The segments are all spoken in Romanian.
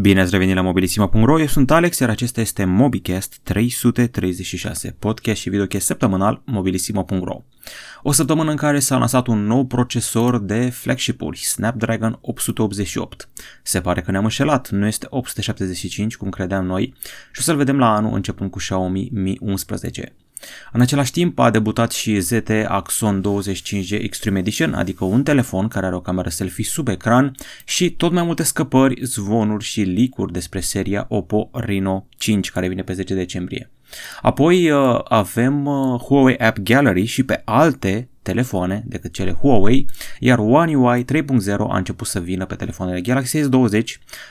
Bine ați revenit la mobilisima.ro, eu sunt Alex, iar acesta este MobiCast 336, podcast și videocast săptămânal mobilisima.ro. O săptămână în care s-a lansat un nou procesor de flagship-uri, Snapdragon 888. Se pare că ne-am înșelat, nu este 875 cum credeam noi și o să-l vedem la anul începând cu Xiaomi Mi 11. În același timp a debutat și ZT Axon 25G Extreme Edition, adică un telefon care are o cameră selfie sub ecran și tot mai multe scăpări, zvonuri și leak despre seria Oppo Reno 5 care vine pe 10 decembrie. Apoi uh, avem uh, Huawei App Gallery și pe alte telefoane decât cele Huawei, iar One UI 3.0 a început să vină pe telefoanele Galaxy S20.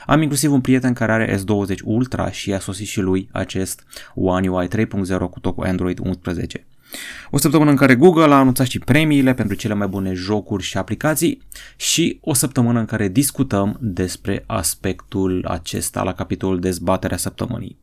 Am inclusiv un prieten care are S20 Ultra și a sosit și lui acest One UI 3.0 cu tot cu Android 11. O săptămână în care Google a anunțat și premiile pentru cele mai bune jocuri și aplicații și o săptămână în care discutăm despre aspectul acesta la capitolul dezbaterea săptămânii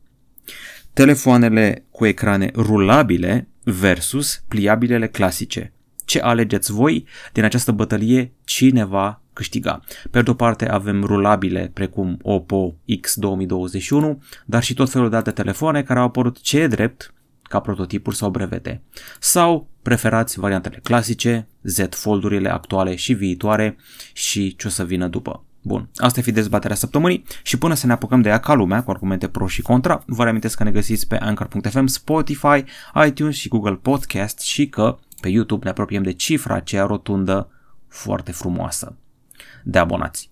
telefoanele cu ecrane rulabile versus pliabilele clasice. Ce alegeți voi din această bătălie? Cine va câștiga? Pe de o parte avem rulabile precum Oppo X 2021, dar și tot felul de alte telefoane care au apărut ce drept ca prototipuri sau brevete. Sau preferați variantele clasice, Z foldurile actuale și viitoare și ce o să vină după. Bun, asta fi dezbaterea săptămânii și până să ne apucăm de ea ca lumea, cu argumente pro și contra, vă reamintesc că ne găsiți pe Anchor.fm, Spotify, iTunes și Google Podcast și că pe YouTube ne apropiem de cifra aceea rotundă foarte frumoasă de abonați.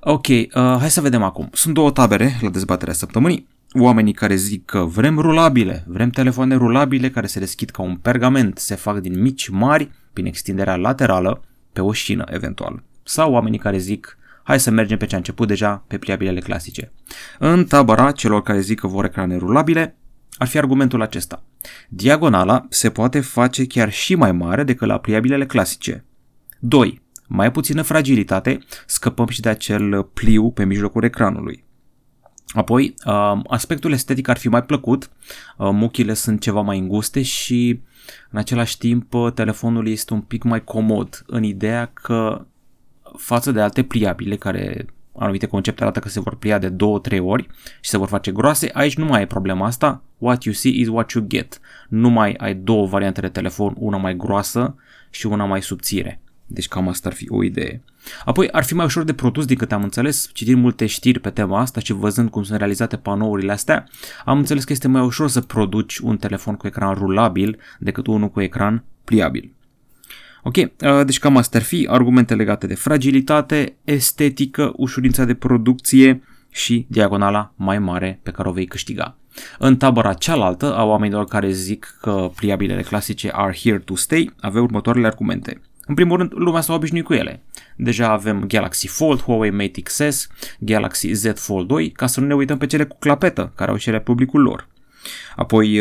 Ok, uh, hai să vedem acum. Sunt două tabere la dezbaterea săptămânii. Oamenii care zic că vrem rulabile, vrem telefoane rulabile care se deschid ca un pergament, se fac din mici mari, prin extinderea laterală, pe o șină eventual. Sau oamenii care zic hai să mergem pe ce a început deja, pe pliabilele clasice. În tabăra celor care zic că vor ecrane rulabile, ar fi argumentul acesta. Diagonala se poate face chiar și mai mare decât la pliabilele clasice. 2. Mai puțină fragilitate, scăpăm și de acel pliu pe mijlocul ecranului. Apoi, um, aspectul estetic ar fi mai plăcut, um, muchile sunt ceva mai înguste și în același timp telefonul este un pic mai comod în ideea că față de alte pliabile care anumite concepte arată că se vor plia de 2-3 ori și se vor face groase, aici nu mai e problema asta, what you see is what you get. Nu mai ai două variante de telefon, una mai groasă și una mai subțire. Deci cam asta ar fi o idee. Apoi ar fi mai ușor de produs din câte am înțeles, citind multe știri pe tema asta și văzând cum sunt realizate panourile astea, am înțeles că este mai ușor să produci un telefon cu ecran rulabil decât unul cu ecran pliabil. Ok, uh, deci cam astea ar fi argumente legate de fragilitate, estetică, ușurința de producție și diagonala mai mare pe care o vei câștiga. În tabăra cealaltă a oamenilor care zic că pliabilele clasice are here to stay, avea următoarele argumente. În primul rând, lumea s-a obișnuit cu ele. Deja avem Galaxy Fold, Huawei Mate XS, Galaxy Z Fold 2, ca să nu ne uităm pe cele cu clapetă, care au și ele publicul lor. Apoi,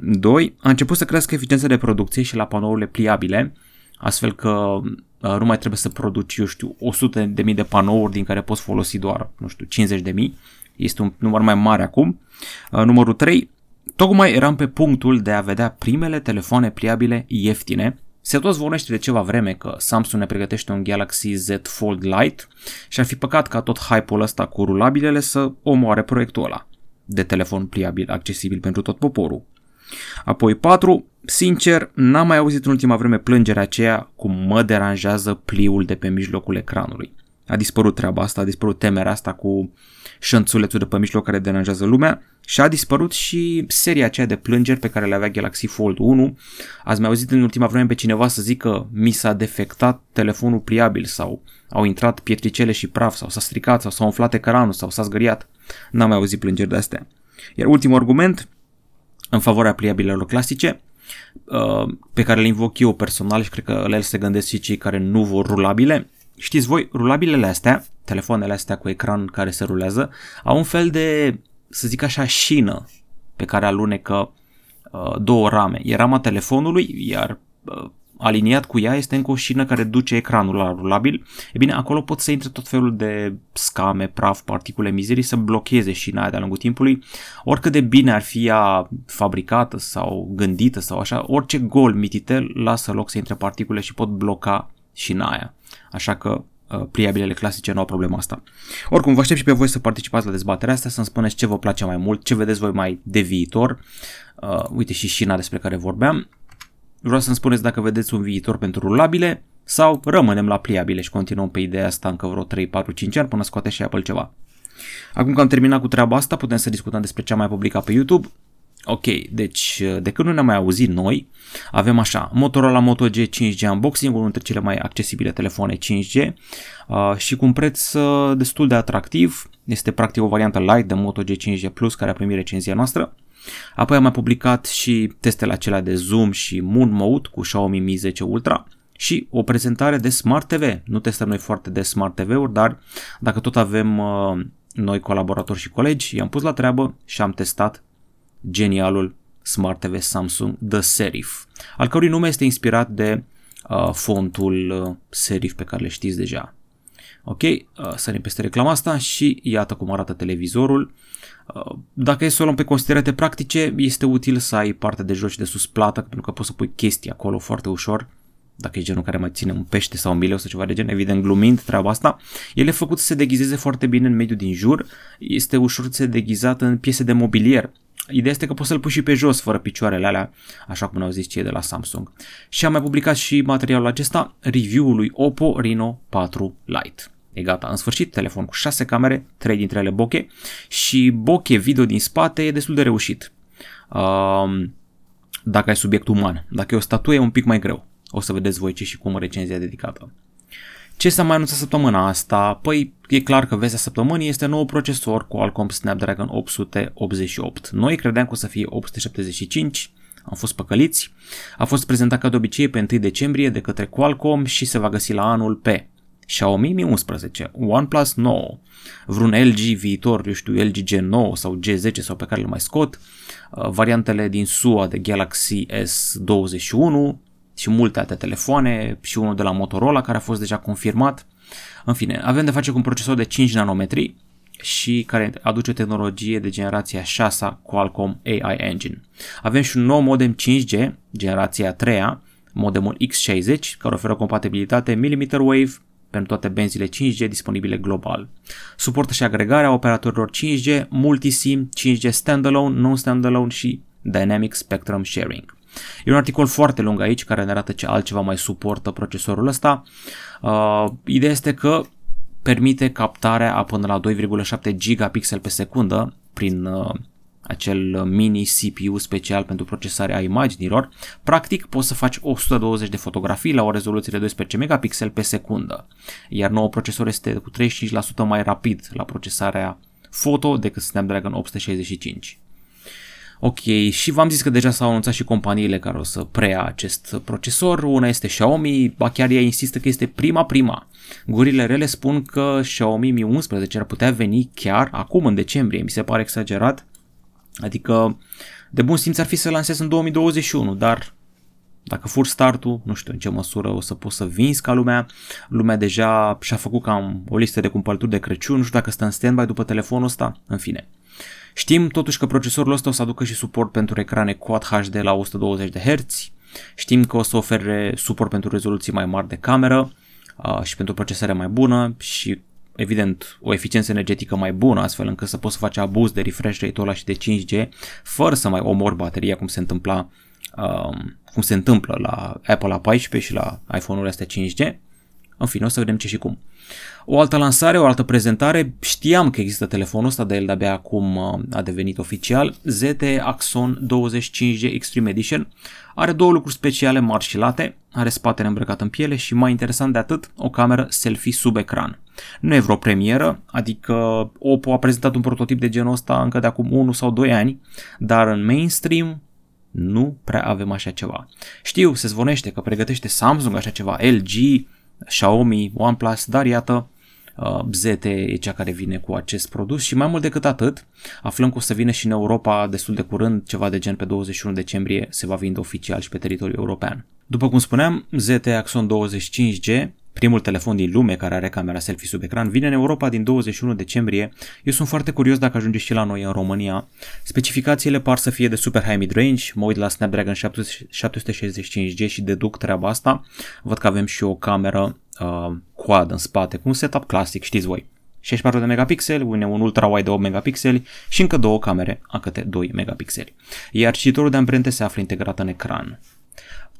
2. Uh, a început să crească eficiența de producție și la panourile pliabile, astfel că uh, nu mai trebuie să produci, eu știu, 100 de mii de panouri din care poți folosi doar, nu știu, 50 de mii. Este un număr mai mare acum. Uh, numărul 3. Tocmai eram pe punctul de a vedea primele telefoane pliabile ieftine. Se tot zvonește de ceva vreme că Samsung ne pregătește un Galaxy Z Fold Lite și ar fi păcat ca tot hype-ul ăsta cu rulabilele să omoare proiectul ăla de telefon pliabil accesibil pentru tot poporul. Apoi 4. Sincer, n-am mai auzit în ultima vreme plângerea aceea cum mă deranjează pliul de pe mijlocul ecranului. A dispărut treaba asta, a dispărut temerea asta cu șănțulețul de pe mijloc care deranjează lumea și a dispărut și seria aceea de plângeri pe care le avea Galaxy Fold 1. Ați mai auzit în ultima vreme pe cineva să zică mi s-a defectat telefonul pliabil sau au intrat pietricele și praf sau s-a stricat sau s-a umflat ecranul sau s-a zgăriat. N-am mai auzit plângeri de astea. Iar ultimul argument, în favoarea pliabilelor clasice, uh, pe care le invoc eu personal și cred că la el se gândesc și cei care nu vor rulabile. Știți voi, rulabilele astea, telefoanele astea cu ecran care se rulează, au un fel de, să zic așa, șină pe care alunecă uh, două rame. E rama telefonului, iar uh, aliniat cu ea este încă o șină care duce ecranul la rulabil. E bine, acolo pot să intre tot felul de scame, praf, particule mizerii să blocheze șina aia de-a lungul timpului. Oricât de bine ar fi ea fabricată sau gândită sau așa, orice gol mititel lasă loc să intre particule și pot bloca șina aia. Așa că uh, pliabilele clasice nu au problema asta. Oricum, vă aștept și pe voi să participați la dezbaterea asta, să-mi spuneți ce vă place mai mult, ce vedeți voi mai de viitor. Uh, uite și șina despre care vorbeam. Vreau să-mi spuneți dacă vedeți un viitor pentru rulabile sau rămânem la pliabile și continuăm pe ideea asta încă vreo 3, 4, 5 ani până scoate și Apple ceva. Acum că am terminat cu treaba asta, putem să discutăm despre ce am mai publicat pe YouTube. Ok, deci de când nu ne-am mai auzit noi, avem așa, Motorola Moto G 5G Unboxing, unul dintre cele mai accesibile telefoane 5G uh, și cu un preț uh, destul de atractiv. Este practic o variantă light de Moto G 5G Plus care a primit recenzia noastră. Apoi am mai publicat și testele acelea de zoom și moon mode cu Xiaomi Mi 10 Ultra și o prezentare de Smart TV. Nu testăm noi foarte de Smart TV-uri, dar dacă tot avem uh, noi colaboratori și colegi, i-am pus la treabă și am testat genialul Smart TV Samsung The Serif, al cărui nume este inspirat de uh, fontul uh, serif pe care le știți deja. Ok, uh, sărim peste reclama asta și iată cum arată televizorul. Uh, dacă e să o luăm pe considerate practice, este util să ai parte de jos și de sus plată, pentru că poți să pui chestii acolo foarte ușor dacă e genul care mai ține un pește sau un mileu sau ceva de gen, evident glumind treaba asta, el e făcut să se deghizeze foarte bine în mediul din jur, este ușor să se deghizat în piese de mobilier. Ideea este că poți să-l pui și pe jos fără picioarele alea, așa cum au zis cei de la Samsung. Și am mai publicat și materialul acesta, review-ul lui Oppo Reno 4 Lite. E gata, în sfârșit, telefon cu 6 camere, 3 dintre ele bokeh și bokeh video din spate e destul de reușit. Um, dacă ai subiect uman, dacă e o statuie e un pic mai greu. O să vedeți voi ce și cum recenzia dedicată. Ce s-a mai anunțat săptămâna asta? Păi e clar că vestea săptămânii este nou procesor cu Qualcomm Snapdragon 888. Noi credeam că o să fie 875, am fost păcăliți. A fost prezentat ca de obicei pe 1 decembrie de către Qualcomm și se va găsi la anul pe Xiaomi Mi 11, OnePlus 9, vreun LG viitor, eu știu, LG G9 sau G10 sau pe care le mai scot, uh, variantele din SUA de Galaxy S21, și multe alte telefoane și unul de la Motorola care a fost deja confirmat. În fine, avem de face cu un procesor de 5 nanometri și care aduce tehnologie de generația 6 Qualcomm AI Engine. Avem și un nou modem 5G, generația 3 modemul X60, care oferă compatibilitate millimeter wave pentru toate benzile 5G disponibile global. Suportă și agregarea operatorilor 5G, multisim, 5G standalone, non-standalone și Dynamic Spectrum Sharing. E un articol foarte lung aici care ne arată ce altceva mai suportă procesorul ăsta. Uh, ideea este că permite captarea a până la 2,7 gigapixel pe secundă prin uh, acel mini CPU special pentru procesarea imaginilor. Practic poți să faci 120 de fotografii la o rezoluție de 12 megapixel pe secundă, iar nou procesor este cu 35% mai rapid la procesarea foto decât Snapdragon 865. Ok, și v-am zis că deja s-au anunțat și companiile care o să preia acest procesor. Una este Xiaomi, ba chiar ea insistă că este prima prima. Gurile rele spun că Xiaomi Mi 11 ar putea veni chiar acum în decembrie, mi se pare exagerat. Adică de bun simț ar fi să lansez în 2021, dar dacă fur startul, nu știu în ce măsură o să poți să vinzi ca lumea. Lumea deja și-a făcut cam o listă de cumpărături de Crăciun, nu știu dacă stă în standby după telefonul ăsta, în fine. Știm totuși că procesorul ăsta o să aducă și suport pentru ecrane Quad HD la 120 de Hz, știm că o să ofere suport pentru rezoluții mai mari de cameră uh, și pentru procesare mai bună și evident o eficiență energetică mai bună astfel încât să poți să faci abuz de refresh rate-ul ăla și de 5G fără să mai omori bateria cum se întâmpla um, cum se întâmplă la Apple A14 și la iPhone-urile astea 5G. În fine, o să vedem ce și cum. O altă lansare, o altă prezentare, știam că există telefonul ăsta, dar el de-abia acum uh, a devenit oficial, ZTE Axon 25G Extreme Edition. Are două lucruri speciale mari și late, are spatele îmbrăcat în piele și mai interesant de atât, o cameră selfie sub ecran. Nu e vreo premieră, adică Oppo a prezentat un prototip de genul ăsta încă de acum 1 sau 2 ani, dar în mainstream nu prea avem așa ceva. Știu, se zvonește că pregătește Samsung așa ceva, LG, Xiaomi, OnePlus, dar iată, uh, ZTE e cea care vine cu acest produs și mai mult decât atât, aflăm că o să vină și în Europa destul de curând, ceva de gen pe 21 decembrie se va vinde oficial și pe teritoriul european. După cum spuneam, ZTE Axon 25G Primul telefon din lume care are camera selfie sub ecran vine în Europa din 21 decembrie. Eu sunt foarte curios dacă ajunge și la noi în România. Specificațiile par să fie de super high mid-range, mă uit la Snapdragon 765G și deduc treaba asta. Văd că avem și o cameră uh, quad în spate, cu un setup clasic, știți voi. 64 de megapixeli, un, un ultra-wide de 8 megapixeli și încă două camere a câte 2 megapixeli. Iar cititorul de amprente se află integrat în ecran.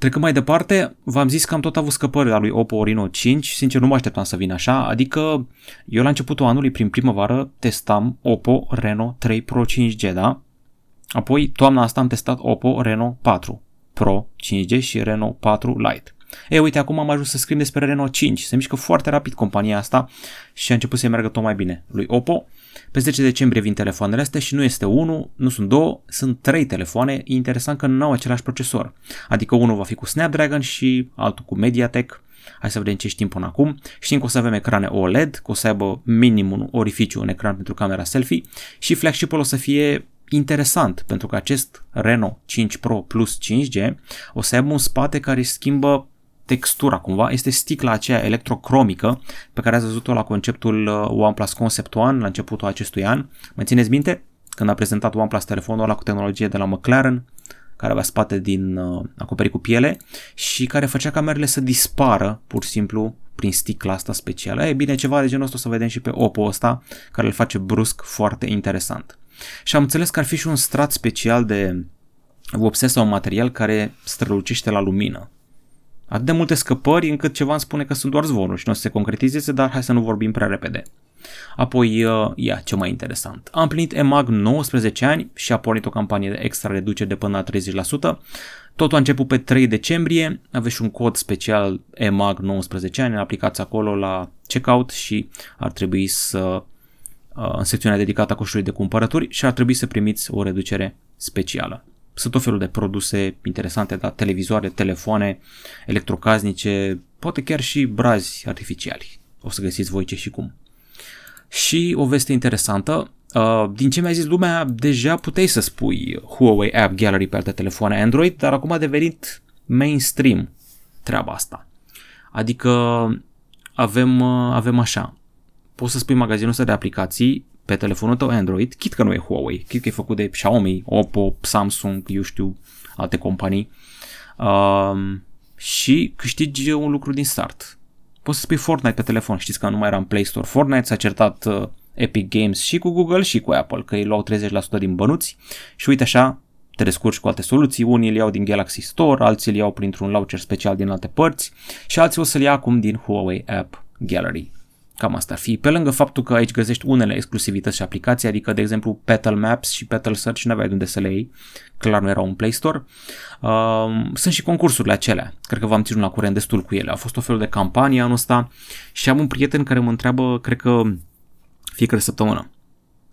Trecând mai departe, v-am zis că am tot avut scăpări la lui Oppo Reno 5, sincer nu mă așteptam să vină așa, adică eu la începutul anului, prin primăvară, testam Oppo Reno 3 Pro 5G, da? Apoi, toamna asta am testat Oppo Reno 4 Pro 5G și Reno 4 Lite. E, uite, acum am ajuns să scriu despre Renault 5. Se mișcă foarte rapid compania asta și a început să meargă tot mai bine. Lui Oppo, pe 10 decembrie vin telefoanele astea și nu este unul, nu sunt două, sunt trei telefoane. E interesant că nu au același procesor. Adică unul va fi cu Snapdragon și altul cu MediaTek. Hai să vedem ce știm până acum. Știm că o să avem ecrane OLED, că o să aibă minim un orificiu, un ecran pentru camera selfie și flagship-ul o să fie interesant pentru că acest Renault 5 Pro Plus 5G o să aibă un spate care își schimbă textura cumva, este sticla aceea electrocromică pe care ați văzut-o la conceptul uh, OnePlus Concept One la începutul acestui an. Mă țineți minte? Când a prezentat OnePlus telefonul ăla cu tehnologie de la McLaren, care avea spate din uh, acoperit cu piele și care făcea camerele să dispară pur și simplu prin sticla asta specială. E bine, ceva de genul ăsta o să vedem și pe Oppo ăsta, care îl face brusc foarte interesant. Și am înțeles că ar fi și un strat special de vopsea sau un material care strălucește la lumină atât de multe scăpări încât ceva îmi spune că sunt doar zvonuri și nu o să se concretizeze, dar hai să nu vorbim prea repede. Apoi, uh, ia, ce mai interesant. Am plinit EMAG 19 ani și a pornit o campanie de extra reducere de până la 30%. Totul a început pe 3 decembrie, aveți și un cod special EMAG 19 ani, aplicați acolo la checkout și ar trebui să uh, în secțiunea dedicată a coșului de cumpărături și ar trebui să primiți o reducere specială. Sunt tot felul de produse interesante, da? televizoare, telefoane, electrocasnice, poate chiar și brazi artificiali. O să găsiți voi ce și cum. Și o veste interesantă, uh, din ce mi-a zis lumea, deja puteai să spui Huawei App Gallery pe alte telefoane Android, dar acum a devenit mainstream treaba asta. Adică avem, uh, avem așa, poți să spui magazinul ăsta de aplicații pe telefonul tău Android, chit că nu e Huawei, chit că e făcut de Xiaomi, Oppo, Samsung, eu știu, alte companii, um, și câștigi un lucru din start. Poți să spui Fortnite pe telefon, știți că nu mai era în Play Store. Fortnite s-a certat uh, Epic Games și cu Google și cu Apple, că îi luau 30% din bănuți și uite așa, te descurci cu alte soluții, unii îl iau din Galaxy Store, alții îl iau printr-un launcher special din alte părți și alții o să-l ia acum din Huawei App Gallery. Cam asta ar fi. Pe lângă faptul că aici găsești unele exclusivități și aplicații, adică, de exemplu, Petal Maps și Petal Search nu aveai de unde să le iei, clar nu erau un Play Store. Uh, sunt și concursurile acelea, cred că v-am ținut la curent destul cu ele. A fost o fel de campanie anul ăsta și am un prieten care mă întreabă, cred că fiecare săptămână,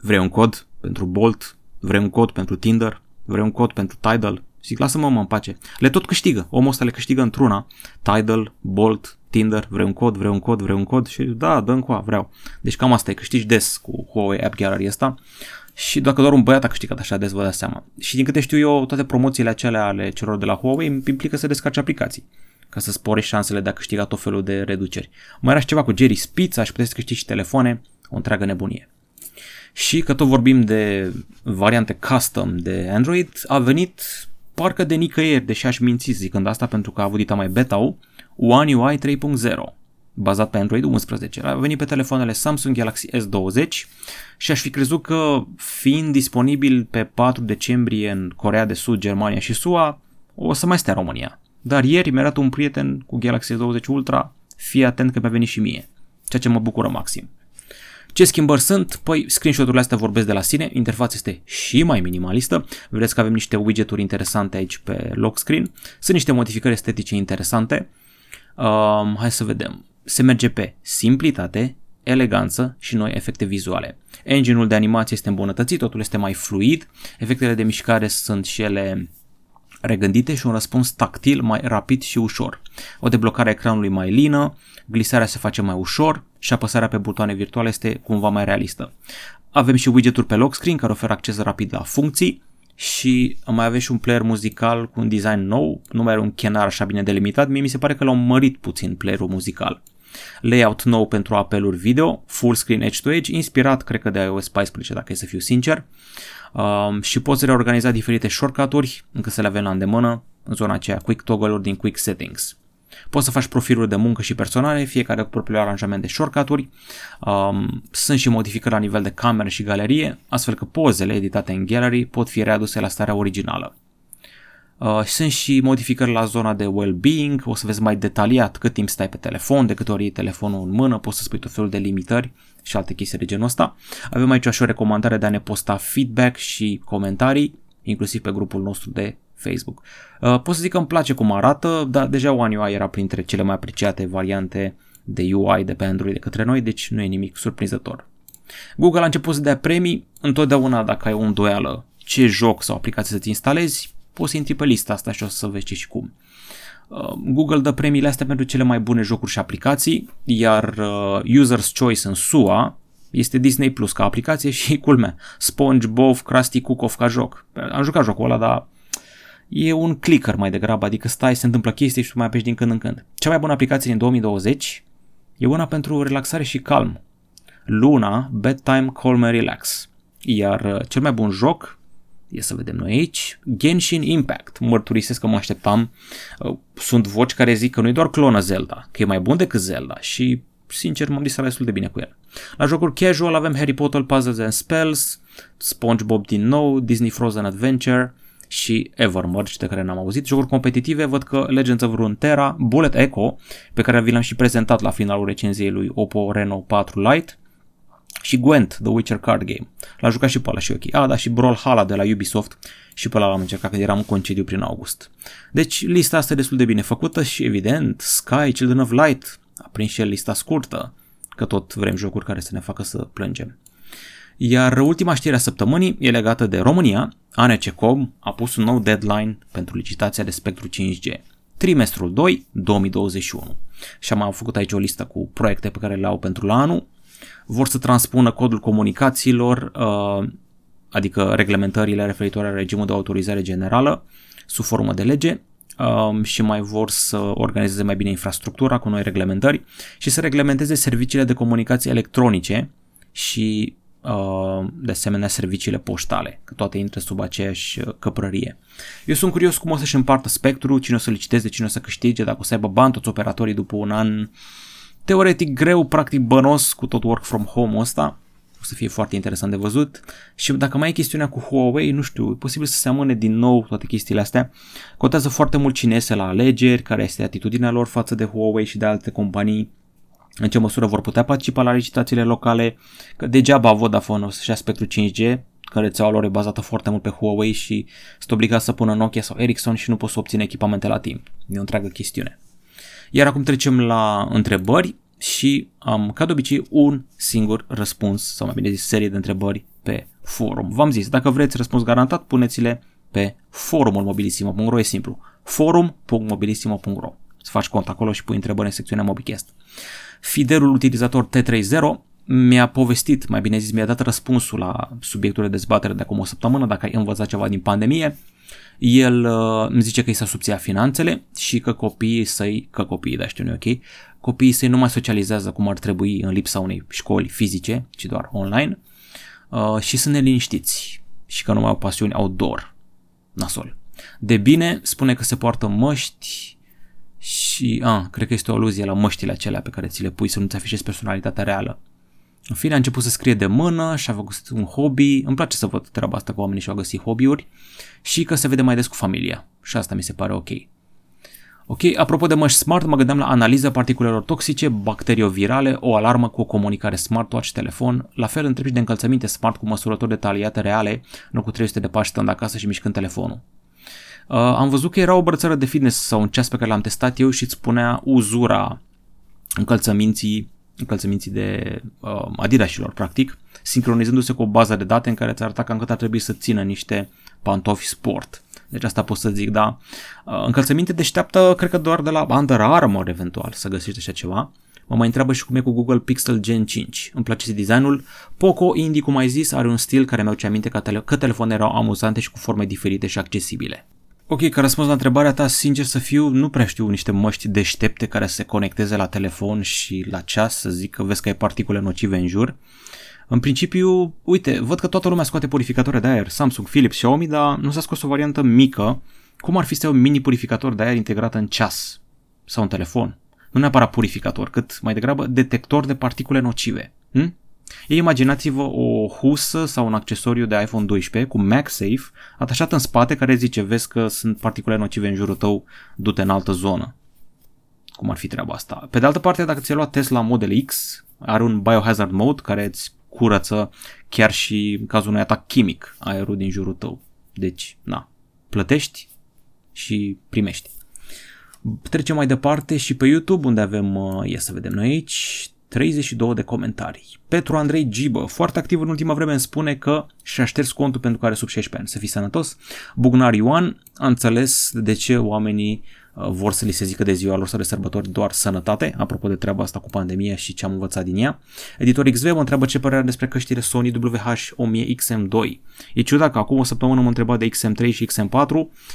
vrei un cod pentru Bolt, vrei un cod pentru Tinder, vrei un cod pentru Tidal, Zic, lasă-mă mă în pace. Le tot câștigă. Omul ăsta le câștigă într-una. Tidal, Bolt, Tinder, vrei un cod, vrei un cod, vrei un cod și da, dă cu vreau. Deci cam asta e, câștigi des cu Huawei App Gallery ăsta și dacă doar un băiat a câștigat așa des, vă dați seama. Și din câte știu eu, toate promoțiile acelea ale celor de la Huawei implică să descarci aplicații ca să spori șansele de a câștiga tot felul de reduceri. Mai era și ceva cu Jerry Spitz, aș putea să câștigi și telefoane, o întreagă nebunie. Și că tot vorbim de variante custom de Android, a venit parcă de nicăieri, deși aș minți zicând asta pentru că a avut dita mai beta-ul, One UI 3.0, bazat pe Android 11. A venit pe telefoanele Samsung Galaxy S20 și aș fi crezut că fiind disponibil pe 4 decembrie în Corea de Sud, Germania și SUA, o să mai stea România. Dar ieri mi-a dat un prieten cu Galaxy S20 Ultra, fii atent că mi-a venit și mie, ceea ce mă bucură maxim. Ce schimbări sunt? Păi screenshot-urile astea vorbesc de la sine, interfața este și mai minimalistă, vedeți că avem niște widgeturi interesante aici pe lock screen, sunt niște modificări estetice interesante, um, hai să vedem, se merge pe simplitate, eleganță și noi efecte vizuale. Engine-ul de animație este îmbunătățit, totul este mai fluid, efectele de mișcare sunt și ele regândite și un răspuns tactil mai rapid și ușor. O deblocare a ecranului mai lină, glisarea se face mai ușor și apăsarea pe butoane virtuale este cumva mai realistă. Avem și widgeturi pe lock screen care oferă acces rapid la funcții și mai avem și un player muzical cu un design nou, nu mai are un chenar așa bine delimitat, mie mi se pare că l-au mărit puțin playerul muzical. Layout nou pentru apeluri video, full screen edge-to-edge, inspirat cred că de iOS 14 dacă e să fiu sincer. Um, și poți reorganiza diferite shortcut-uri încă să le avem la îndemână în zona aceea quick toggle-uri din quick settings. Poți să faci profiluri de muncă și personale, fiecare cu propriul aranjament de shortcut-uri. Um, sunt și modificări la nivel de cameră și galerie, astfel că pozele editate în gallery pot fi readuse la starea originală. Uh, sunt și modificări la zona de well-being, o să vezi mai detaliat cât timp stai pe telefon, de câte ori iei telefonul în mână, poți să spui tot felul de limitări și alte chestii de genul ăsta. Avem aici și o recomandare de a ne posta feedback și comentarii, inclusiv pe grupul nostru de Facebook. Uh, pot să zic că îmi place cum arată, dar deja One UI era printre cele mai apreciate variante de UI de pe Android de către noi, deci nu e nimic surprinzător. Google a început să dea premii, întotdeauna dacă ai o îndoială ce joc sau aplicație să-ți instalezi, poți să intri pe lista asta și o să vezi ce și cum. Uh, Google dă premiile astea pentru cele mai bune jocuri și aplicații, iar uh, User's Choice în SUA este Disney Plus ca aplicație și culmea, SpongeBob, Krusty Cook ca joc. Am jucat jocul ăla, dar e un clicker mai degrabă, adică stai, se întâmplă chestii și tu mai apeși din când în când. Cea mai bună aplicație din 2020 e una pentru relaxare și calm. Luna Bedtime Calm and Relax. Iar uh, cel mai bun joc E să vedem noi aici. Genshin Impact. Mărturisesc că mă așteptam. Uh, sunt voci care zic că nu e doar clonă Zelda, că e mai bun decât Zelda și sincer m-am distrat destul de bine cu el. La jocuri casual avem Harry Potter Puzzles and Spells, SpongeBob din nou, Disney Frozen Adventure și Evermerge, de care n-am auzit. Jocuri competitive, văd că Legends of Runeterra, Bullet Echo, pe care vi l-am și prezentat la finalul recenziei lui Oppo Reno 4 Lite, și Gwent, The Witcher Card Game. L-a jucat și pe ăla și ok. A, da, și Brawlhalla de la Ubisoft și pe ăla l-am încercat când eram în concediu prin august. Deci lista asta e destul de bine făcută și evident Sky, Children of Light a prins și el lista scurtă, că tot vrem jocuri care să ne facă să plângem. Iar ultima știre a săptămânii e legată de România. ANCCOM a pus un nou deadline pentru licitația de spectru 5G. Trimestrul 2, 2021. Și am făcut aici o listă cu proiecte pe care le au pentru la anul vor să transpună codul comunicațiilor, uh, adică reglementările referitoare la regimul de autorizare generală sub formă de lege um, și mai vor să organizeze mai bine infrastructura cu noi reglementări și să reglementeze serviciile de comunicații electronice și uh, de asemenea serviciile poștale, că toate intră sub aceeași uh, căprărie. Eu sunt curios cum o să-și împartă spectru, cine o să liciteze, cine o să câștige, dacă o să aibă bani toți operatorii după un an teoretic greu, practic bănos cu tot work from home ăsta. O să fie foarte interesant de văzut. Și dacă mai e chestiunea cu Huawei, nu știu, e posibil să se amâne din nou toate chestiile astea. Contează foarte mult cine iese la alegeri, care este atitudinea lor față de Huawei și de alte companii în ce măsură vor putea participa la licitațiile locale, că degeaba Vodafone o să-și ia spectru 5G, că rețeaua lor e bazată foarte mult pe Huawei și sunt obligat să pună Nokia sau Ericsson și nu pot să obține echipamente la timp. E o întreagă chestiune. Iar acum trecem la întrebări și am, ca de obicei, un singur răspuns, sau mai bine zis, serie de întrebări pe forum. V-am zis, dacă vreți răspuns garantat, puneți-le pe forumul mobilisimo.ro, e simplu, forum.mobilisimo.ro să faci cont acolo și pui întrebări în secțiunea MobiCast. Fidelul utilizator T30 mi-a povestit, mai bine zis, mi-a dat răspunsul la subiectul de dezbatere de acum o săptămână, dacă ai învățat ceva din pandemie el uh, îmi zice că i s-a subțiat finanțele și că copiii săi, că copiii, da știu nu ok, copiii săi nu mai socializează cum ar trebui în lipsa unei școli fizice, ci doar online uh, și sunt neliniștiți și că nu mai au pasiuni outdoor, nasol. De bine spune că se poartă măști și, a, ah, cred că este o aluzie la măștile acelea pe care ți le pui să nu-ți afișezi personalitatea reală. În fine, a început să scrie de mână și a făcut un hobby. Îmi place să văd treaba asta cu oamenii și au găsit hobby-uri și că se vede mai des cu familia. Și asta mi se pare ok. Ok, apropo de măști smart, mă gândeam la analiza particulelor toxice, bacteriovirale, o alarmă cu o comunicare smartwatch, telefon, la fel întrebi de încălțăminte smart cu măsurători detaliate reale, nu cu 300 de pași stând acasă și mișcând telefonul. Uh, am văzut că era o brățără de fitness sau un ceas pe care l-am testat eu și îți spunea uzura încălțăminții încălțăminții de uh, Adidasilor, practic, sincronizându-se cu o bază de date în care ți arăta cam cât ar trebui să țină niște pantofi sport. Deci asta pot să zic, da. Uh, încălțăminte deșteaptă, cred că doar de la Under Armour, eventual, să găsești așa ceva. Mă mai întreabă și cum e cu Google Pixel Gen 5. Îmi place designul. Poco Indie, cum ai zis, are un stil care mi-au aminte că, tele- că telefoane erau amuzante și cu forme diferite și accesibile. Ok, ca răspuns la întrebarea ta, sincer să fiu, nu prea știu niște măști deștepte care să se conecteze la telefon și la ceas, să zic că vezi că ai particule nocive în jur. În principiu, uite, văd că toată lumea scoate purificatoare de aer, Samsung, Philips, Xiaomi, dar nu s-a scos o variantă mică, cum ar fi să un mini purificator de aer integrat în ceas. sau un telefon. Nu neapărat purificator, cât mai degrabă detector de particule nocive. Hm? Ei imaginați-vă o husă sau un accesoriu de iPhone 12 cu MagSafe atașat în spate care zice vezi că sunt particule nocive în jurul tău, du-te în altă zonă. Cum ar fi treaba asta? Pe de altă parte, dacă ți-ai luat Tesla Model X, are un biohazard mode care îți curăță chiar și în cazul unui atac chimic aerul din jurul tău. Deci, na, plătești și primești. Trecem mai departe și pe YouTube unde avem, uh, ia să vedem noi aici, 32 de comentarii. Petru Andrei Gibă, foarte activ în ultima vreme, îmi spune că și-a șters contul pentru care sub 16 ani. Să fii sănătos. Bugnar Ioan a înțeles de ce oamenii Uh, vor să li se zică de ziua lor să de sărbători doar sănătate, apropo de treaba asta cu pandemia și ce am învățat din ea. Editor XV mă întreabă ce părere despre căștile Sony WH-1000 XM2. E ciudat că acum o săptămână m-a întrebat de XM3 și XM4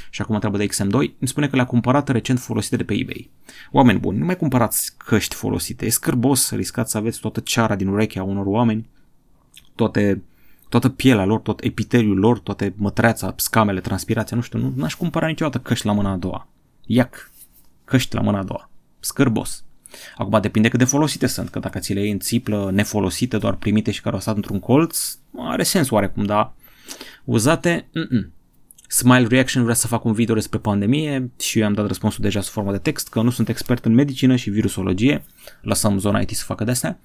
și acum mă întreabă de XM2. Îmi spune că le-a cumpărat recent folosite de pe eBay. Oameni buni, nu mai cumpărați căști folosite. E scârbos, riscați să aveți toată ceara din urechea unor oameni, toate toată pielea lor, tot epiteliul lor, toate mătreața, scamele, transpirația, nu știu, nu, n-aș cumpăra niciodată căști la mâna a doua. Iac, căști la mâna a doua. Scârbos. Acum depinde cât de folosite sunt, că dacă ți le iei în țiplă nefolosite, doar primite și care au stat într-un colț, are sens oarecum, dar uzate, mm-mm. Smile Reaction vrea să fac un video despre pandemie și eu am dat răspunsul deja sub formă de text că nu sunt expert în medicină și virusologie, lăsăm zona IT să facă de astea.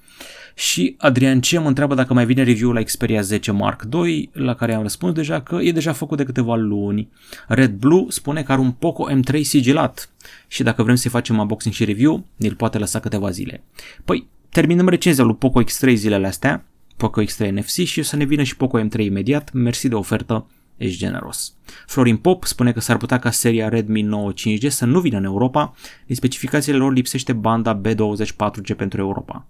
Și Adrian C. mă întreabă dacă mai vine review la Xperia 10 Mark II, la care am răspuns deja că e deja făcut de câteva luni. Red Blue spune că are un Poco M3 sigilat și dacă vrem să-i facem unboxing și review, îl poate lăsa câteva zile. Păi, terminăm recenzia lui Poco X3 zilele astea, Poco X3 NFC și o să ne vină și Poco M3 imediat, mersi de ofertă ești generos. Florin Pop spune că s-ar putea ca seria Redmi 9 5G să nu vină în Europa, din specificațiile lor lipsește banda B20 4G pentru Europa.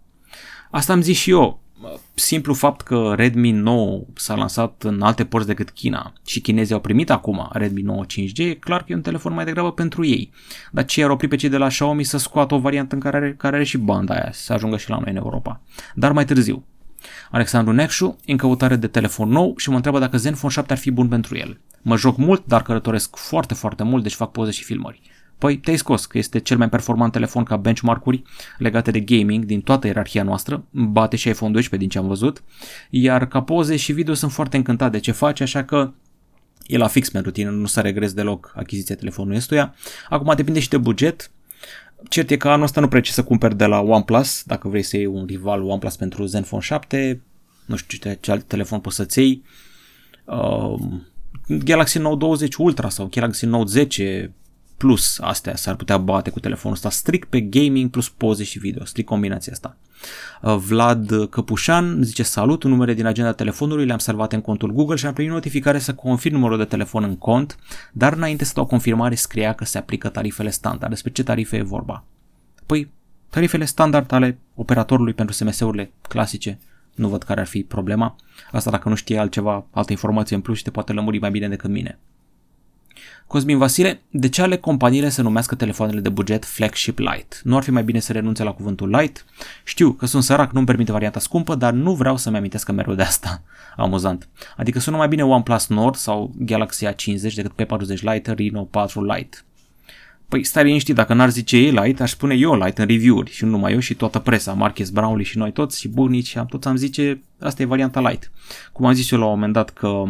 Asta am zis și eu. Simplu fapt că Redmi 9 s-a lansat în alte părți decât China și chinezii au primit acum Redmi 9 5G, e clar că e un telefon mai degrabă pentru ei. Dar ce ar opri pe cei de la Xiaomi să scoată o variantă în care are, care are și banda aia, să ajungă și la noi în Europa. Dar mai târziu. Alexandru Necșu, în căutare de telefon nou și mă întreabă dacă Zenfone 7 ar fi bun pentru el. Mă joc mult, dar călătoresc foarte, foarte mult, deci fac poze și filmări. Păi te-ai scos că este cel mai performant telefon ca benchmark-uri legate de gaming din toată ierarhia noastră, bate și iPhone 12 din ce am văzut, iar ca poze și video sunt foarte încântat de ce face, așa că e la fix pentru tine, nu să regres deloc achiziția telefonului ăstuia. Acum depinde și de buget, Cert e că anul ăsta nu preci să cumperi de la OnePlus, dacă vrei să iei un rival OnePlus pentru Zenfone 7, nu știu ce alt telefon poți să-ți iei. Uh, Galaxy Note 20 Ultra sau Galaxy Note 10 Plus, astea s-ar putea bate cu telefonul ăsta strict pe gaming plus poze și video, strict combinația asta. Uh, Vlad Căpușan zice salut, numere din agenda telefonului le-am salvat în contul Google și am primit notificare să confirm numărul de telefon în cont, dar înainte să dau confirmare scria că se aplică tarifele standard. Despre ce tarife e vorba? Păi, tarifele standard ale operatorului pentru SMS-urile clasice, nu văd care ar fi problema. Asta dacă nu știe altceva, altă informație în plus și te poate lămuri mai bine decât mine. Cosmin Vasile, de ce ale companiile să numească telefoanele de buget flagship light? Nu ar fi mai bine să renunțe la cuvântul light? Știu că sunt sărac, nu-mi permite varianta scumpă, dar nu vreau să-mi amintesc mereu de asta. Amuzant. Adică sună mai bine OnePlus Nord sau Galaxy A50 decât P40 Lite, Reno 4 Lite. Păi stai liniștit, dacă n-ar zice ei light, aș spune eu light în review-uri și nu numai eu și toată presa, Marcus Brownlee și noi toți și Burnici, am toți am zice, asta e varianta light. Cum am zis eu la un moment dat că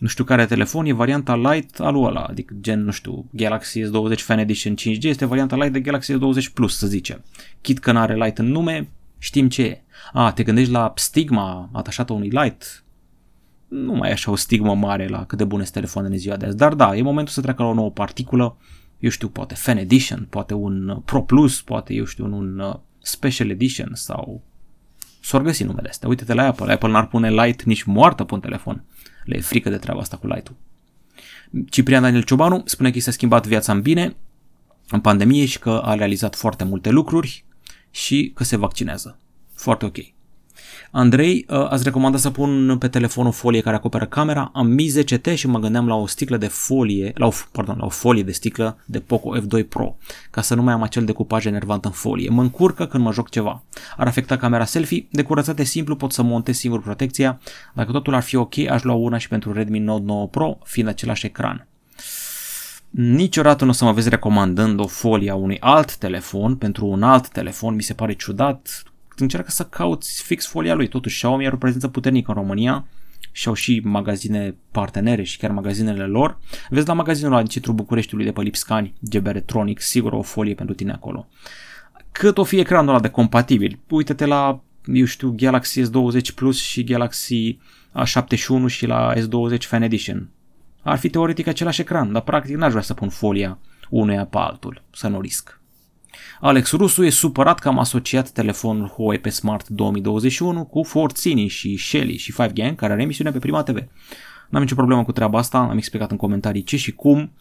nu știu care telefon, e varianta light al ăla, adică gen, nu știu, Galaxy S20 Fan Edition 5G este varianta light de Galaxy S20 Plus, să zicem. Chit că n-are light în nume, știm ce e. A, te gândești la stigma atașată unui light? Nu mai e așa o stigmă mare la cât de bune sunt telefoanele în ziua de azi, dar da, e momentul să treacă la o nouă particulă, eu știu, poate Fan Edition, poate un Pro Plus, poate, eu știu, un uh, Special Edition sau s-or găsi numele astea. Uite-te la Apple, Apple n-ar pune light nici moartă pe un telefon. Le e frică de treaba asta cu light-ul. Ciprian Daniel Ciobanu spune că i s-a schimbat viața în bine în pandemie și că a realizat foarte multe lucruri și că se vaccinează. Foarte ok. Andrei, uh, ați recomandat să pun pe telefon o folie care acoperă camera. Am mi 10T și mă gândeam la o sticlă de folie, la o, pardon, la o folie de sticlă de Poco F2 Pro, ca să nu mai am acel decupaj enervant în folie. Mă încurcă când mă joc ceva. Ar afecta camera selfie, de curățate simplu pot să montez singur protecția. Dacă totul ar fi ok, aș lua una și pentru Redmi Note 9 Pro, fiind același ecran. Niciodată nu o să mă vezi recomandând o folie a unui alt telefon pentru un alt telefon, mi se pare ciudat. Încearcă să cauți fix folia lui. Totuși Xiaomi are o prezență puternică în România și au și magazine partenere și chiar magazinele lor. Vezi la magazinul la centrul Bucureștiului de pe Lipscani, GB Electronic, sigur o folie pentru tine acolo. Cât o fi ecranul ăla de compatibil? Uite-te la, eu știu, Galaxy S20 Plus și Galaxy A71 și la S20 Fan Edition. Ar fi teoretic același ecran, dar practic n-aș vrea să pun folia unuia pe altul, să nu risc. Alex Rusu e supărat că am asociat telefonul Huawei pe Smart 2021 cu Forțini și Shelly și 5Gang, care are emisiune pe Prima TV. N-am nicio problemă cu treaba asta, am explicat în comentarii ce și cum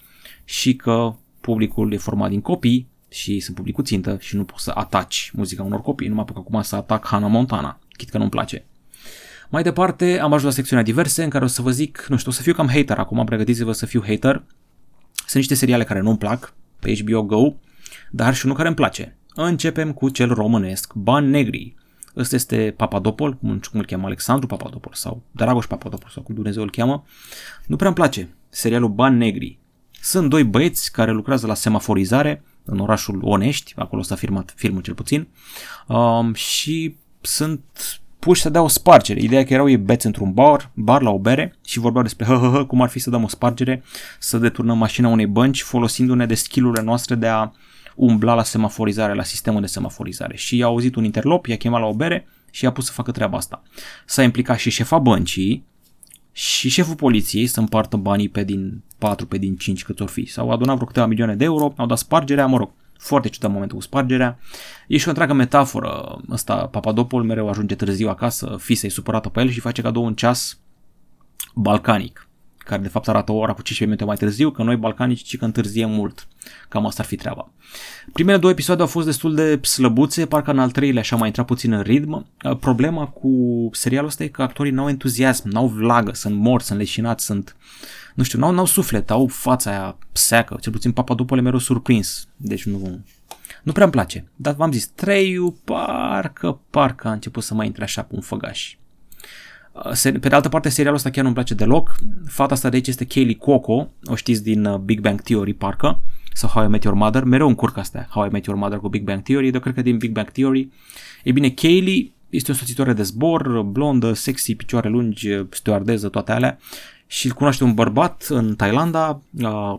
și că publicul e format din copii și sunt publicul țintă și nu poți să ataci muzica unor copii, nu mă apuc acum să atac Hannah Montana, chit că nu-mi place. Mai departe am ajuns la secțiunea diverse în care o să vă zic, nu știu, o să fiu cam hater acum, pregătiți-vă să fiu hater. Sunt niște seriale care nu-mi plac pe HBO Go, dar și unul care îmi place. Începem cu cel românesc, Ban Negri. Ăsta este Papadopol, cum îl cheamă Alexandru Papadopol sau Dragoș Papadopol sau cum Dumnezeu îl cheamă. Nu prea îmi place serialul Ban Negri. Sunt doi băieți care lucrează la semaforizare în orașul Onești, acolo s-a filmat filmul cel puțin, um, și sunt puși să dea o spargere. Ideea că erau ei beți într-un bar, bar la o bere și vorbeau despre hă, hă, hă, cum ar fi să dăm o spargere, să deturnăm mașina unei bănci folosindu-ne de skillurile noastre de a umbla la semaforizare, la sistemul de semaforizare. Și i-a auzit un interlop, i-a chemat la o bere și i-a pus să facă treaba asta. S-a implicat și șefa băncii și șeful poliției să împartă banii pe din 4, pe din 5 cât or fi. S-au adunat vreo câteva milioane de euro, au dat spargerea, mă rog, foarte ciudat momentul cu spargerea. E și o întreagă metaforă. Ăsta, Papadopol mereu ajunge târziu acasă, fisa e supărată pe el și face cadou un ceas balcanic care de fapt arată o oră cu 15 minute mai târziu, că noi balcanici ci că întârziem mult. Cam asta ar fi treaba. Primele două episoade au fost destul de slăbuțe, parcă în al treilea așa mai intrat puțin în ritm. Uh, problema cu serialul ăsta e că actorii n-au entuziasm, n-au vlagă, sunt morți, sunt leșinați, sunt nu știu, n-au, n-au suflet, au fața aia seacă, cel puțin Papa după le mereu surprins, deci nu, nu prea îmi place. Dar v-am zis, treiul parcă, parcă a început să mai intre așa cu un făgaș. Uh, pe de altă parte, serialul ăsta chiar nu-mi place deloc. Fata asta de aici este Kaylee Coco, o știți din uh, Big Bang Theory, parcă, sau How I Met Your Mother. Mereu încurc astea, How I Met Your Mother cu Big Bang Theory, dar cred că din Big Bang Theory. E bine, Kaylee este o soțitoare de zbor, blondă, sexy, picioare lungi, stewardeză, toate alea și îl cunoaște un bărbat în Thailanda,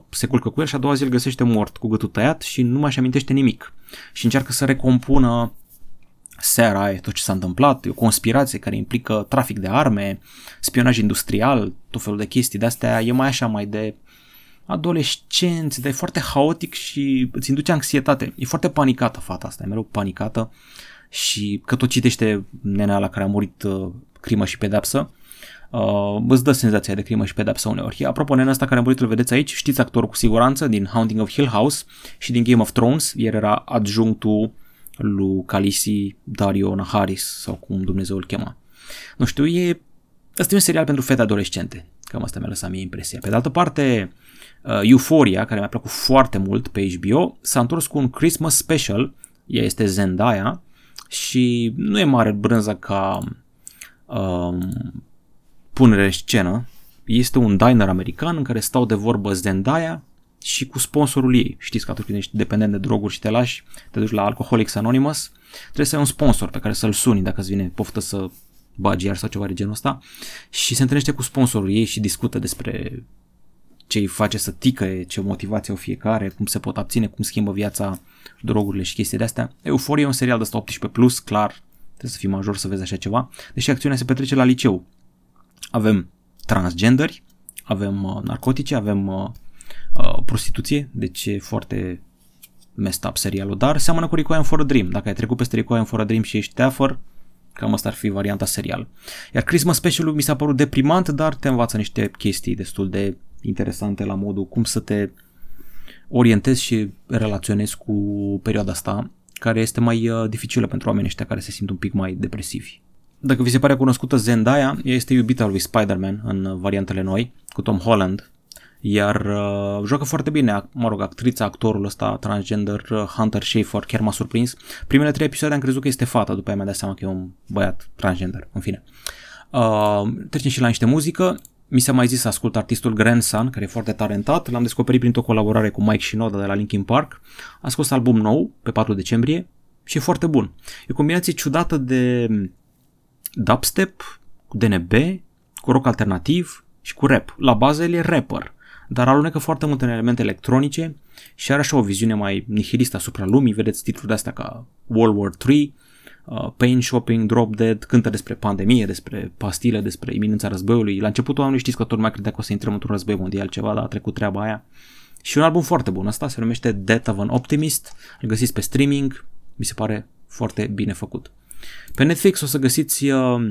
se culcă cu el și a doua zi îl găsește mort cu gâtul tăiat și nu mai amintește nimic. Și încearcă să recompună seara aia tot ce s-a întâmplat, e o conspirație care implică trafic de arme, spionaj industrial, tot felul de chestii de astea, e mai așa mai de adolescenți, dar e foarte haotic și îți induce anxietate. E foarte panicată fata asta, e mereu panicată și că tot citește nenea la care a murit uh, crimă și pedepsă uh, îți dă senzația de crimă și pedepsă uneori. Apropo, nena asta care a murit, îl vedeți aici, știți actorul cu siguranță din Haunting of Hill House și din Game of Thrones, el era adjunctul lui Calisi Dario Naharis sau cum Dumnezeu îl chema. Nu știu, e... Asta e un serial pentru fete adolescente. Cam asta mi-a lăsat mie impresia. Pe de altă parte, uh, Euphoria, care mi-a plăcut foarte mult pe HBO, s-a întors cu un Christmas special. Ea este Zendaya și nu e mare brânză ca um, punere în scenă. Este un diner american în care stau de vorbă Zendaya și cu sponsorul ei. Știți că atunci când ești dependent de droguri și te lași, te duci la Alcoholics Anonymous, trebuie să ai un sponsor pe care să-l suni dacă îți vine poftă să bagi iar sau ceva de genul ăsta și se întâlnește cu sponsorul ei și discută despre ce îi face să tică, ce motivație au fiecare, cum se pot abține, cum schimbă viața drogurile și chestii de astea. Euforia e un serial de 18 plus, clar, trebuie să fii major să vezi așa ceva, deși acțiunea se petrece la liceu. Avem transgenderi, avem uh, narcotice, avem uh, uh, prostituție, deci e foarte messed up serialul, dar seamănă cu Requiem for a Dream. Dacă ai trecut peste Requiem for a Dream și ești teafăr, cam asta ar fi varianta serial. Iar Christmas special mi s-a părut deprimant, dar te învață niște chestii destul de interesante la modul cum să te orientezi și relaționezi cu perioada asta, care este mai uh, dificilă pentru oamenii ăștia care se simt un pic mai depresivi. Dacă vi se pare cunoscută Zendaya, ea este iubita lui Spider-Man în variantele noi, cu Tom Holland, iar uh, joacă foarte bine, mă rog, actrița, actorul ăsta transgender, uh, Hunter Schafer, chiar m-a surprins. Primele trei episoade am crezut că este fata, după aia mi-am dat seama că e un băiat transgender, în fine. Uh, trecem și la niște muzică. mi s-a mai zis să ascult artistul Grandson, care e foarte talentat. L-am descoperit printr-o colaborare cu Mike Shinoda de la Linkin Park. A scos album nou pe 4 decembrie și e foarte bun. E o combinație ciudată de dubstep, cu DNB, cu rock alternativ și cu rap. La bază el e rapper, dar alunecă foarte multe elemente electronice și are așa o viziune mai nihilistă asupra lumii. Vedeți titluri de astea ca World War 3, uh, Pain Shopping, Drop Dead, cântă despre pandemie, despre pastile, despre iminența războiului. La începutul anului știți că tot mai credea că o să intrăm într-un război mondial ceva, dar a trecut treaba aia. Și un album foarte bun, asta se numește Death of an Optimist, îl găsiți pe streaming, mi se pare foarte bine făcut. Pe Netflix o să găsiți uh,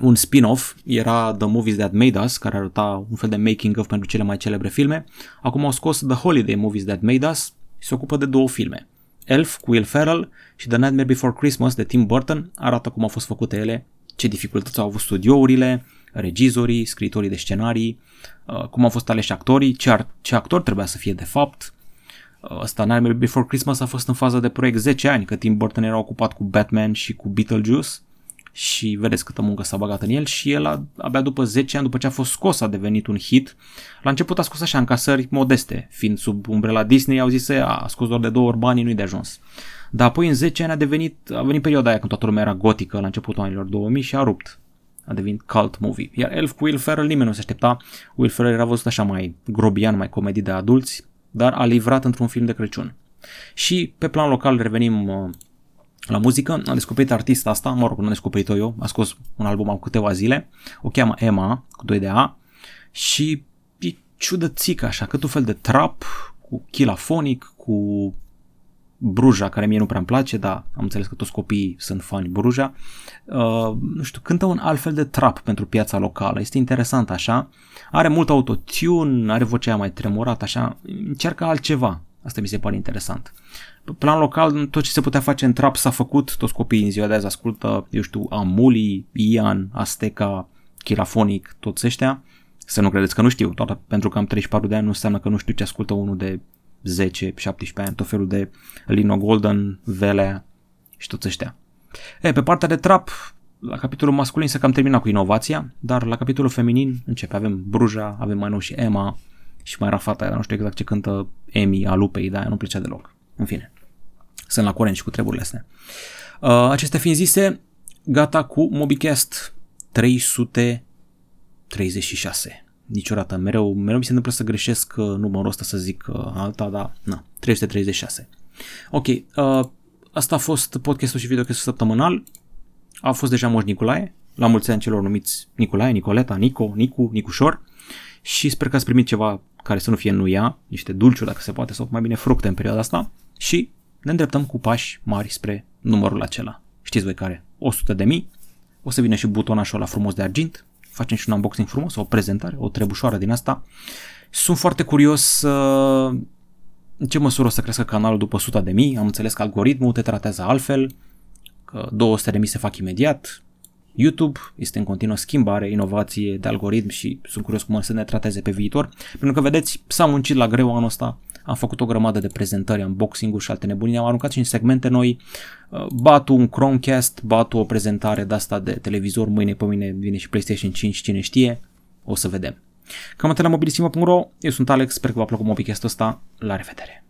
un spin-off, era The Movies That Made Us, care arăta un fel de making of pentru cele mai celebre filme. Acum au scos The Holiday Movies That Made Us și se ocupă de două filme. Elf cu Will Ferrell și The Nightmare Before Christmas de Tim Burton arată cum au fost făcute ele, ce dificultăți au avut studiourile, regizorii, scritorii de scenarii, uh, cum au fost aleși actorii, ce, ar, ce actor trebuia să fie de fapt. Uh, ăsta Nightmare Before Christmas a fost în fază de proiect 10 ani, că Tim Burton era ocupat cu Batman și cu Beetlejuice și vedeți câtă muncă s-a băgat în el și el a, abia după 10 ani, după ce a fost scos, a devenit un hit. La început a scos așa încasări modeste, fiind sub umbrela Disney, au zis că a scos doar de două ori banii, nu-i de ajuns. Dar apoi în 10 ani a devenit, a venit perioada aia când toată lumea era gotică la începutul anilor 2000 și a rupt. A devenit cult movie. Iar Elf cu Will Ferrell nimeni nu se aștepta. Will Ferrell era văzut așa mai grobian, mai comedii de adulți, dar a livrat într-un film de Crăciun. Și pe plan local revenim uh, la muzică, am descoperit artista asta, mă rog, nu am descoperit-o eu, a scos un album am câteva zile, o cheamă Emma, cu 2 de A, și e ciudățică așa, cât un fel de trap, cu chilafonic, cu Bruja, care mie nu prea îmi place, dar am înțeles că toți copiii sunt fani Bruja. Uh, nu știu, cântă un alt fel de trap pentru piața locală. Este interesant așa. Are mult autotune, are vocea mai tremurată așa. Încearcă altceva. Asta mi se pare interesant. Pe plan local, tot ce se putea face în trap s-a făcut, toți copiii în ziua de azi ascultă, eu știu, Amuli, Ian, Azteca, Chirafonic, toți ăștia. Să nu credeți că nu știu, doar pentru că am 34 de ani nu înseamnă că nu știu ce ascultă unul de 10, 17 ani, tot felul de Lino Golden, Velea și toți ăștia. E, pe partea de trap, la capitolul masculin se cam termina cu inovația, dar la capitolul feminin începe. Avem Bruja, avem mai nou și Emma și mai era fata aia, nu știu exact ce cântă Emi a lupei, dar nu plăcea deloc. În fine, sunt la curent și cu treburile astea. Uh, acestea fiind zise, gata cu MobiCast 336 niciodată. Mereu, mereu mi se întâmplă să greșesc uh, numărul ăsta, să zic uh, alta, dar na, 336. Ok, uh, asta a fost podcastul și videocastul săptămânal. A fost deja Moș Nicolae, la mulți ani celor numiți Nicolae, Nicoleta, Nico, Nicu, Nicușor și sper că ați primit ceva care să nu fie nuia, niște dulciuri dacă se poate, sau mai bine fructe în perioada asta și ne îndreptăm cu pași mari spre numărul acela. Știți voi care? 100 de mii. O să vină și butonașul ăla frumos de argint, facem și un unboxing frumos, o prezentare, o trebușoară din asta. Sunt foarte curios uh, în ce măsură o să crească canalul după 100 de mii. Am înțeles că algoritmul te tratează altfel, că 200 de mii se fac imediat. YouTube este în continuă schimbare, inovație de algoritm și sunt curios cum o să ne trateze pe viitor. Pentru că vedeți, s-a muncit la greu anul ăsta, am făcut o grămadă de prezentări, unboxing-uri și alte nebunii, am aruncat și în segmente noi, uh, batu un Chromecast, batu o prezentare de asta de televizor, mâine pe mine vine și PlayStation 5, cine știe, o să vedem. Cam atât la mobilisimo.ro, eu sunt Alex, sper că v-a plăcut mobicast ăsta, la revedere!